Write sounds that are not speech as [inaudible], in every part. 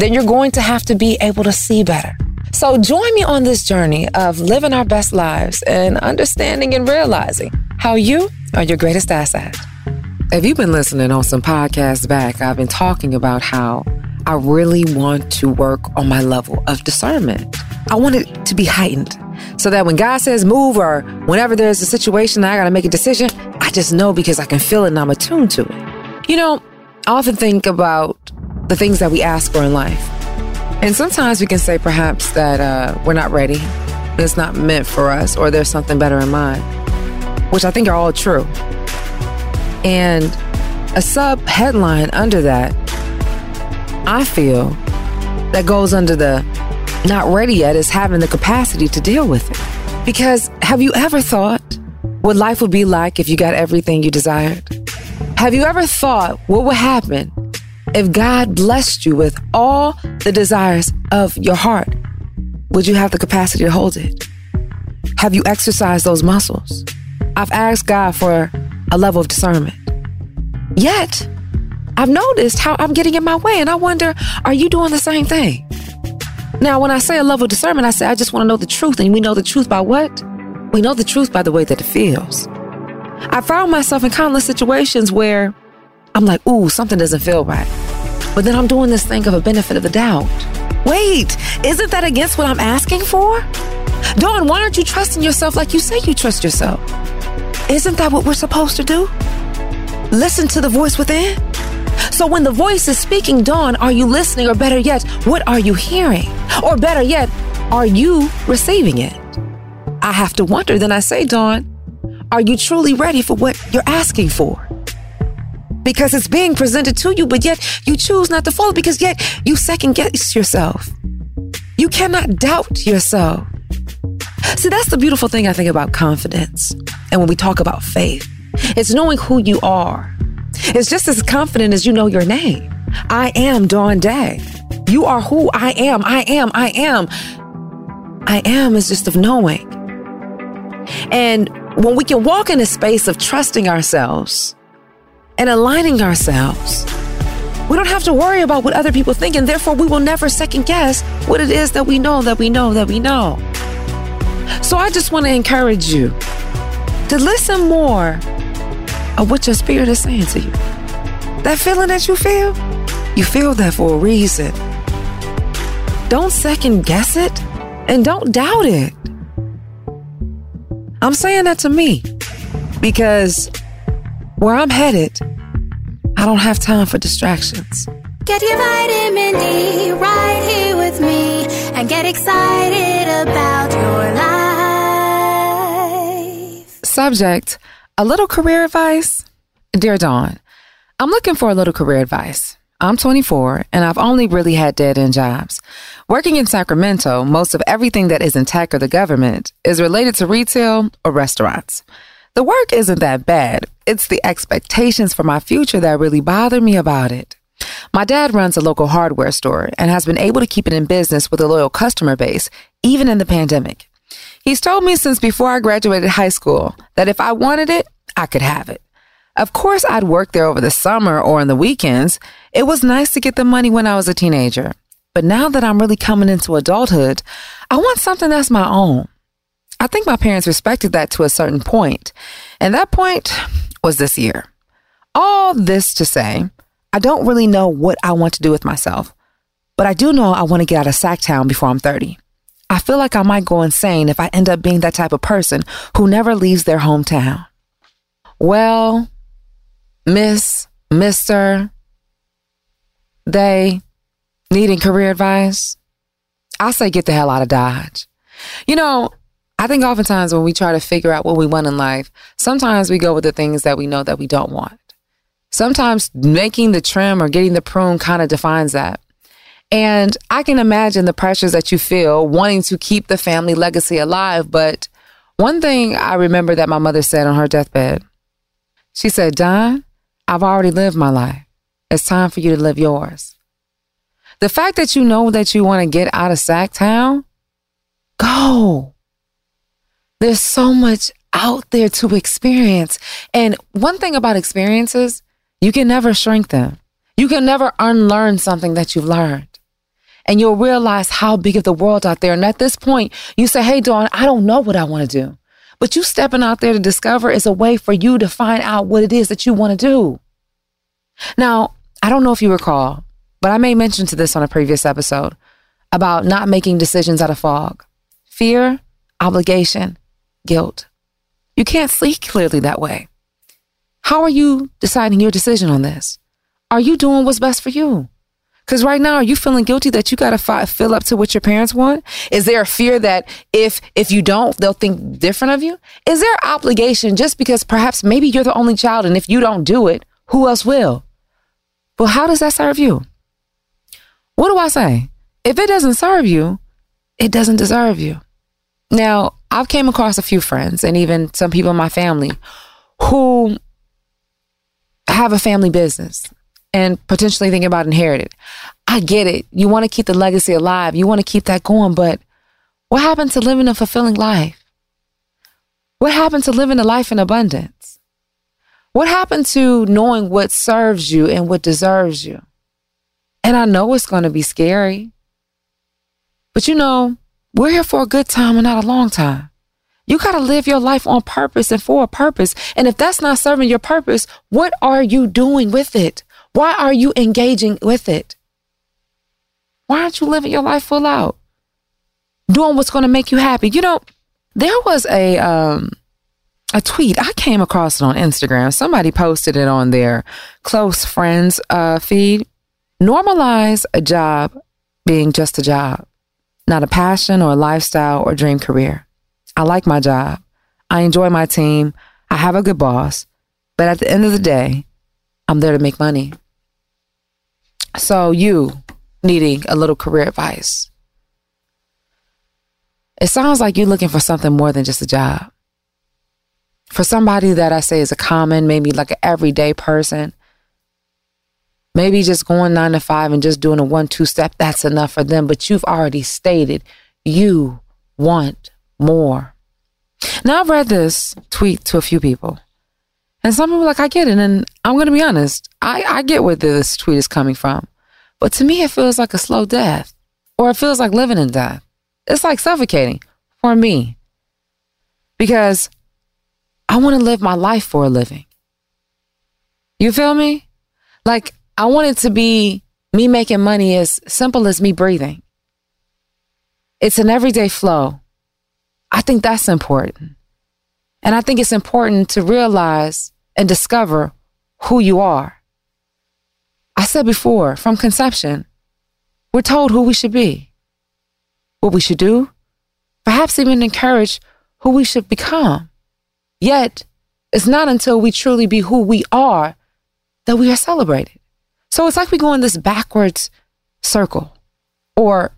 then you're going to have to be able to see better. So join me on this journey of living our best lives and understanding and realizing how you are your greatest asset. If you've been listening on some podcasts back, I've been talking about how I really want to work on my level of discernment. I want it to be heightened so that when God says move or whenever there's a situation that I got to make a decision, I just know because I can feel it and I'm attuned to it. You know, I often think about the things that we ask for in life. And sometimes we can say perhaps that uh, we're not ready, it's not meant for us, or there's something better in mind, which I think are all true. And a sub headline under that, I feel, that goes under the not ready yet is having the capacity to deal with it. Because have you ever thought what life would be like if you got everything you desired? Have you ever thought what would happen if God blessed you with all the desires of your heart, would you have the capacity to hold it? Have you exercised those muscles? I've asked God for a level of discernment. Yet, I've noticed how I'm getting in my way, and I wonder, are you doing the same thing? Now, when I say a level of discernment, I say I just want to know the truth, and we know the truth by what? We know the truth by the way that it feels. I found myself in countless situations where I'm like, ooh, something doesn't feel right. But then I'm doing this thing of a benefit of the doubt. Wait, isn't that against what I'm asking for? Dawn, why aren't you trusting yourself like you say you trust yourself? Isn't that what we're supposed to do? Listen to the voice within. So when the voice is speaking, Dawn, are you listening? Or better yet, what are you hearing? Or better yet, are you receiving it? I have to wonder, then I say, Dawn, are you truly ready for what you're asking for? Because it's being presented to you, but yet you choose not to follow because yet you second guess yourself. You cannot doubt yourself. See, that's the beautiful thing I think about confidence. And when we talk about faith, it's knowing who you are. It's just as confident as you know your name. I am Dawn Day. You are who I am. I am. I am. I am is just of knowing. And when we can walk in a space of trusting ourselves, and aligning ourselves We don't have to worry about what other people think, and therefore we will never second guess what it is that we know, that we know, that we know. So I just want to encourage you to listen more of what your spirit is saying to you. That feeling that you feel, you feel that for a reason. Don't second guess it and don't doubt it. I'm saying that to me because where I'm headed, I don't have time for distractions. Get your vitamin D right here with me and get excited about your life. Subject A little career advice. Dear Dawn, I'm looking for a little career advice. I'm 24 and I've only really had dead end jobs. Working in Sacramento, most of everything that isn't tech or the government is related to retail or restaurants. The work isn't that bad. It's the expectations for my future that really bother me about it. My dad runs a local hardware store and has been able to keep it in business with a loyal customer base, even in the pandemic. He's told me since before I graduated high school that if I wanted it, I could have it. Of course, I'd work there over the summer or on the weekends. It was nice to get the money when I was a teenager. But now that I'm really coming into adulthood, I want something that's my own. I think my parents respected that to a certain point, and that point was this year. All this to say, I don't really know what I want to do with myself, but I do know I want to get out of Sacktown before I'm 30. I feel like I might go insane if I end up being that type of person who never leaves their hometown. Well, Miss, Mr., they needing career advice, I say get the hell out of Dodge. You know, I think oftentimes when we try to figure out what we want in life, sometimes we go with the things that we know that we don't want. Sometimes making the trim or getting the prune kind of defines that. And I can imagine the pressures that you feel wanting to keep the family legacy alive. But one thing I remember that my mother said on her deathbed, she said, Dawn, I've already lived my life. It's time for you to live yours. The fact that you know that you want to get out of Sacktown, go. There's so much out there to experience. And one thing about experiences, you can never shrink them. You can never unlearn something that you've learned. And you'll realize how big of the world out there. And at this point, you say, Hey, Dawn, I don't know what I want to do. But you stepping out there to discover is a way for you to find out what it is that you want to do. Now, I don't know if you recall, but I may mention to this on a previous episode about not making decisions out of fog. Fear, obligation, guilt. You can't see clearly that way. How are you deciding your decision on this? Are you doing what's best for you? Because right now, are you feeling guilty that you got to fi- fill up to what your parents want? Is there a fear that if if you don't, they'll think different of you? Is there obligation just because perhaps maybe you're the only child, and if you don't do it, who else will? Well, how does that serve you? What do I say? If it doesn't serve you, it doesn't deserve you. Now, I've came across a few friends and even some people in my family who have a family business and potentially thinking about inheriting. I get it. You want to keep the legacy alive. You want to keep that going, but what happened to living a fulfilling life? What happened to living a life in abundance? What happened to knowing what serves you and what deserves you? And I know it's going to be scary. But you know, we're here for a good time and not a long time. You got to live your life on purpose and for a purpose. And if that's not serving your purpose, what are you doing with it? Why are you engaging with it? Why aren't you living your life full out? Doing what's going to make you happy. You know, there was a um a tweet. I came across it on Instagram. Somebody posted it on their close friends uh, feed. Normalize a job being just a job, not a passion or a lifestyle or dream career. I like my job. I enjoy my team. I have a good boss. But at the end of the day, I'm there to make money. So, you needing a little career advice. It sounds like you're looking for something more than just a job. For somebody that I say is a common, maybe like an everyday person, Maybe just going nine to five and just doing a one two step, that's enough for them. But you've already stated you want more. Now, I've read this tweet to a few people, And some people like, I get it. And I'm going to be honest, I, I get where this tweet is coming from. But to me, it feels like a slow death, or it feels like living in death. It's like suffocating for me because I want to live my life for a living. You feel me? Like, I want it to be me making money as simple as me breathing. It's an everyday flow. I think that's important. And I think it's important to realize and discover who you are. I said before, from conception, we're told who we should be, what we should do, perhaps even encourage who we should become. Yet, it's not until we truly be who we are that we are celebrated. So it's like we go in this backwards circle or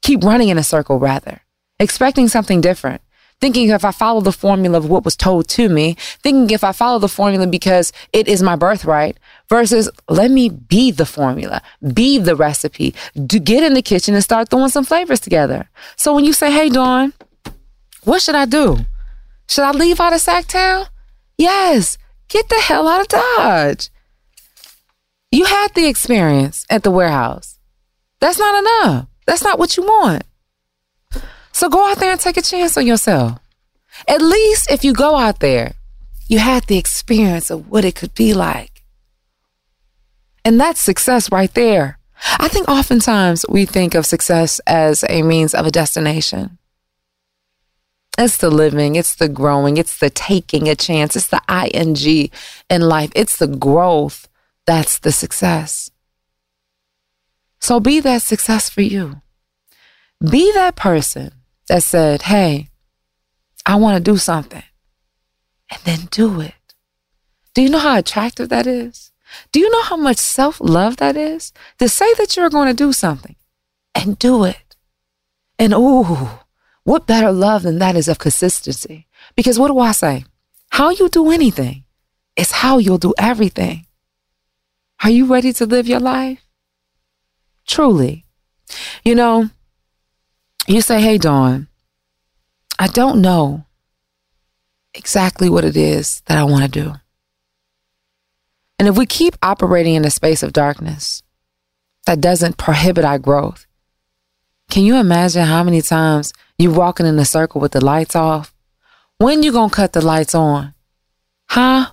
keep running in a circle rather, expecting something different thinking if I follow the formula of what was told to me, thinking if I follow the formula because it is my birthright, versus let me be the formula, be the recipe, to get in the kitchen and start throwing some flavors together. So when you say, hey, Dawn, what should I do? Should I leave out of Sacktown? Yes, get the hell out of Dodge. You had the experience at the warehouse. That's not enough. That's not what you want. So go out there and take a chance on yourself. At least if you go out there, you had the experience of what it could be like. And that's success right there. I think oftentimes we think of success as a means of a destination. It's the living, it's the growing, it's the taking a chance, it's the ing in life, it's the growth that's the success. So be that success for you. Be that person that said, Hey, I want to do something, and then do it. Do you know how attractive that is? Do you know how much self love that is? To say that you're going to do something and do it. And ooh, what better love than that is of consistency? Because what do I say? How you do anything is how you'll do everything. Are you ready to live your life? Truly. You know, you say, Hey, Dawn, I don't know exactly what it is that I want to do. And if we keep operating in a space of darkness that doesn't prohibit our growth, can you imagine how many times you're walking in a circle with the lights off? When you gonna cut the lights on? Huh?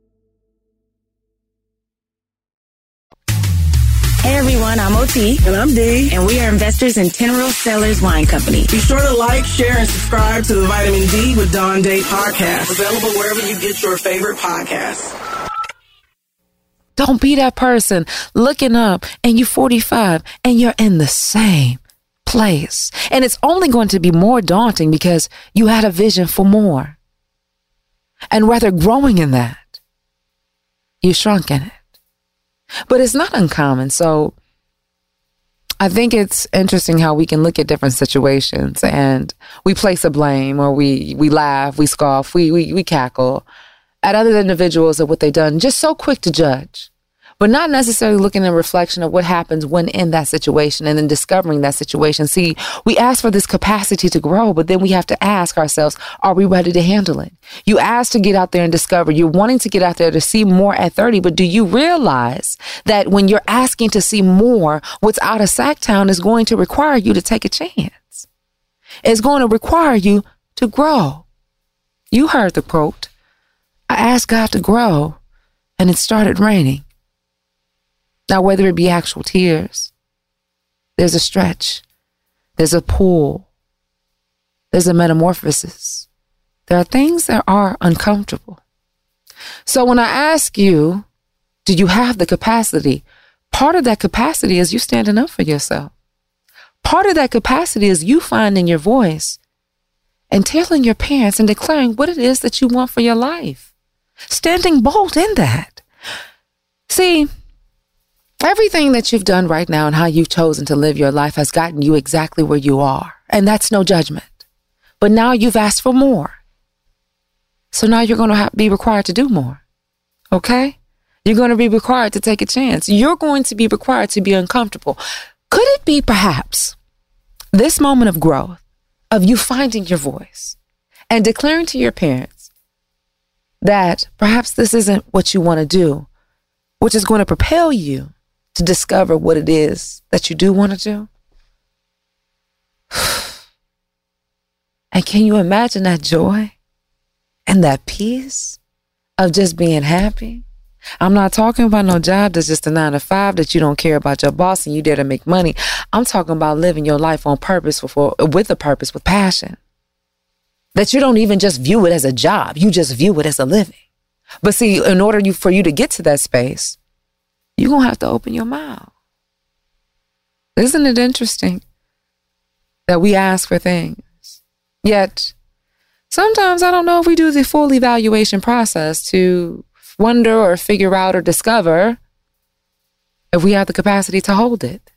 Hey everyone, I'm OT. And I'm D. And we are investors in Tenero Cellars Wine Company. Be sure to like, share, and subscribe to the Vitamin D with Dawn Day podcast. Available wherever you get your favorite podcasts. Don't be that person looking up and you're 45 and you're in the same place. And it's only going to be more daunting because you had a vision for more. And rather growing in that, you shrunk in it. But it's not uncommon. So I think it's interesting how we can look at different situations and we place a blame or we, we laugh, we scoff, we, we, we cackle at other individuals of what they've done, just so quick to judge but not necessarily looking in reflection of what happens when in that situation and then discovering that situation. See, we ask for this capacity to grow, but then we have to ask ourselves, are we ready to handle it? You ask to get out there and discover. You're wanting to get out there to see more at 30, but do you realize that when you're asking to see more, what's out of Sacktown is going to require you to take a chance? It's going to require you to grow. You heard the quote. I asked God to grow, and it started raining. Now, whether it be actual tears, there's a stretch, there's a pull, there's a metamorphosis. There are things that are uncomfortable. So when I ask you, do you have the capacity? Part of that capacity is you standing up for yourself. Part of that capacity is you finding your voice and telling your parents and declaring what it is that you want for your life. Standing bold in that. See, Everything that you've done right now and how you've chosen to live your life has gotten you exactly where you are. And that's no judgment. But now you've asked for more. So now you're going to be required to do more. Okay? You're going to be required to take a chance. You're going to be required to be uncomfortable. Could it be perhaps this moment of growth, of you finding your voice and declaring to your parents that perhaps this isn't what you want to do, which is going to propel you to discover what it is that you do want to do. [sighs] And can you imagine that joy and that peace of just being happy? I'm not talking about no job that's just a nine to five that you don't care about your boss and you there to make money. I'm talking about living your life on purpose with a purpose, with passion. That you don't even just view it as a job, you just view it as a living. But see, in order you, for you to get to that space, you're going to have to open your mouth. Isn't it interesting that we ask for things? Yet, sometimes I don't know if we do the full evaluation process to wonder or figure out or discover if we have the capacity to hold it.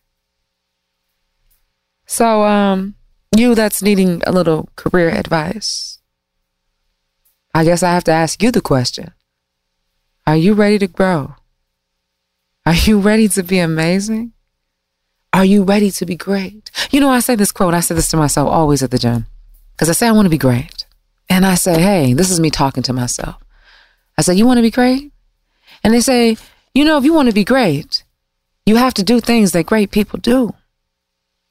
So, um, you that's needing a little career advice, I guess I have to ask you the question Are you ready to grow? Are you ready to be amazing? Are you ready to be great? You know, I say this quote, I say this to myself always at the gym because I say I want to be great. And I say, hey, this is me talking to myself. I say, you want to be great? And they say, you know, if you want to be great, you have to do things that great people do.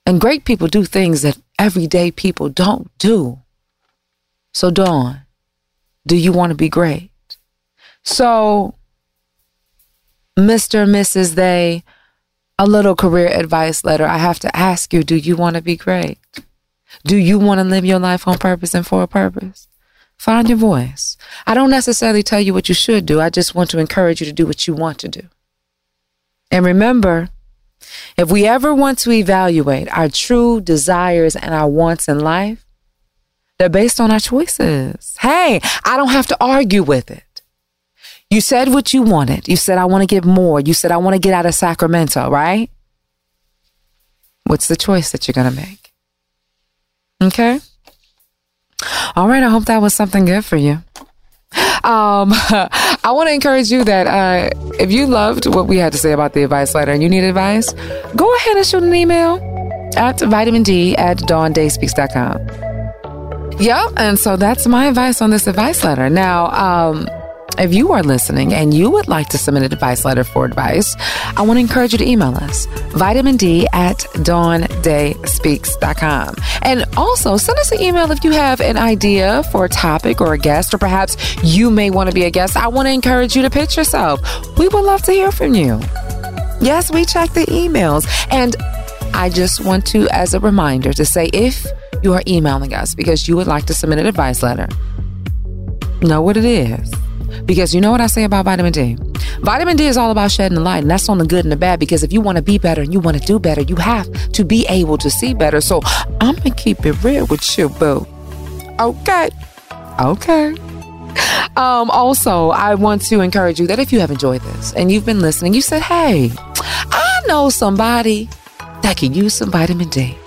And great people do things that everyday people don't do. So, Dawn, do you want to be great? So, Mr. Mrs. They, a little career advice letter. I have to ask you, do you want to be great? Do you want to live your life on purpose and for a purpose? Find your voice. I don't necessarily tell you what you should do. I just want to encourage you to do what you want to do. And remember, if we ever want to evaluate our true desires and our wants in life, they're based on our choices. Hey, I don't have to argue with it. You said what you wanted. You said, I want to get more. You said, I want to get out of Sacramento, right? What's the choice that you're going to make? Okay. All right. I hope that was something good for you. Um, [laughs] I want to encourage you that uh, if you loved what we had to say about the advice letter and you need advice, go ahead and shoot an email at vitamin D at dawndayspeaks.com. Yep. And so that's my advice on this advice letter. Now, um, if you are listening and you would like to submit a advice letter for advice, I want to encourage you to email us, vitamin D at dawndayspeaks.com. And also send us an email if you have an idea for a topic or a guest, or perhaps you may want to be a guest. I want to encourage you to pitch yourself. We would love to hear from you. Yes, we check the emails. And I just want to, as a reminder, to say if you are emailing us because you would like to submit an advice letter, know what it is. Because you know what I say about vitamin D? Vitamin D is all about shedding the light, and that's on the good and the bad. Because if you want to be better and you want to do better, you have to be able to see better. So I'm going to keep it real with you, boo. Okay. Okay. Um, also, I want to encourage you that if you have enjoyed this and you've been listening, you said, hey, I know somebody that could use some vitamin D.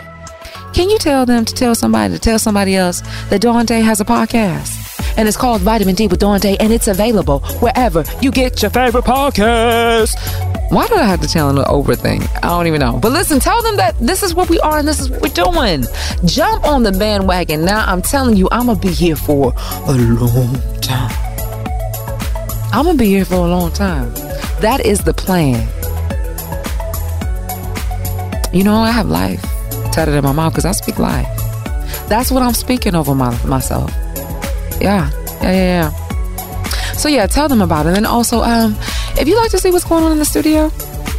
Can you tell them to tell somebody to tell somebody else that Dawn Day has a podcast? And it's called Vitamin D with Dawn Day, and it's available wherever you get your favorite podcast. Why do I have to tell them the over thing? I don't even know. But listen, tell them that this is what we are and this is what we're doing. Jump on the bandwagon. Now I'm telling you, I'm gonna be here for a long time. I'm gonna be here for a long time. That is the plan. You know, I have life tatted in my mouth because I speak life. That's what I'm speaking over my, myself. Yeah, yeah, yeah, yeah. So yeah, tell them about it. And also, um, if you like to see what's going on in the studio,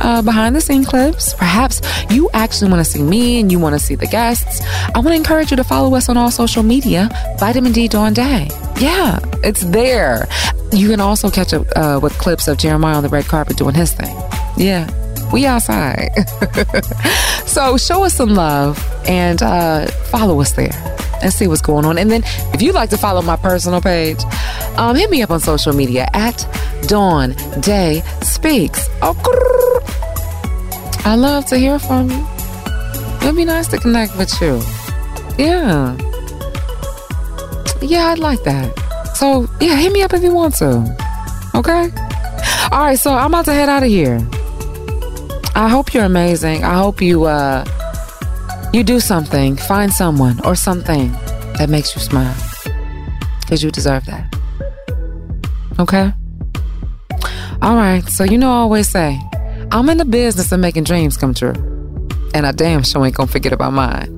uh, behind the scene clips, perhaps you actually want to see me and you want to see the guests, I want to encourage you to follow us on all social media, Vitamin D Dawn Day. Yeah, it's there. You can also catch up uh, with clips of Jeremiah on the red carpet doing his thing. Yeah, we outside. [laughs] so show us some love and uh, follow us there and see what's going on. And then if you'd like to follow my personal page, um, hit me up on social media at Dawn Day Speaks. Oh, I love to hear from you. It'd be nice to connect with you. Yeah. Yeah, I'd like that. So, yeah, hit me up if you want to. Okay? All right, so I'm about to head out of here. I hope you're amazing. I hope you uh you do something, find someone or something that makes you smile. Cuz you deserve that. Okay? All right. So you know I always say, I'm in the business of making dreams come true. And I damn sure ain't gonna forget about mine.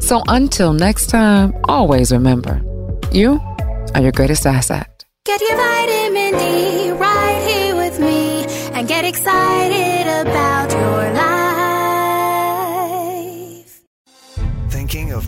So until next time, always remember, you are your greatest asset. Get your vitamin D right here with me and get excited about your life.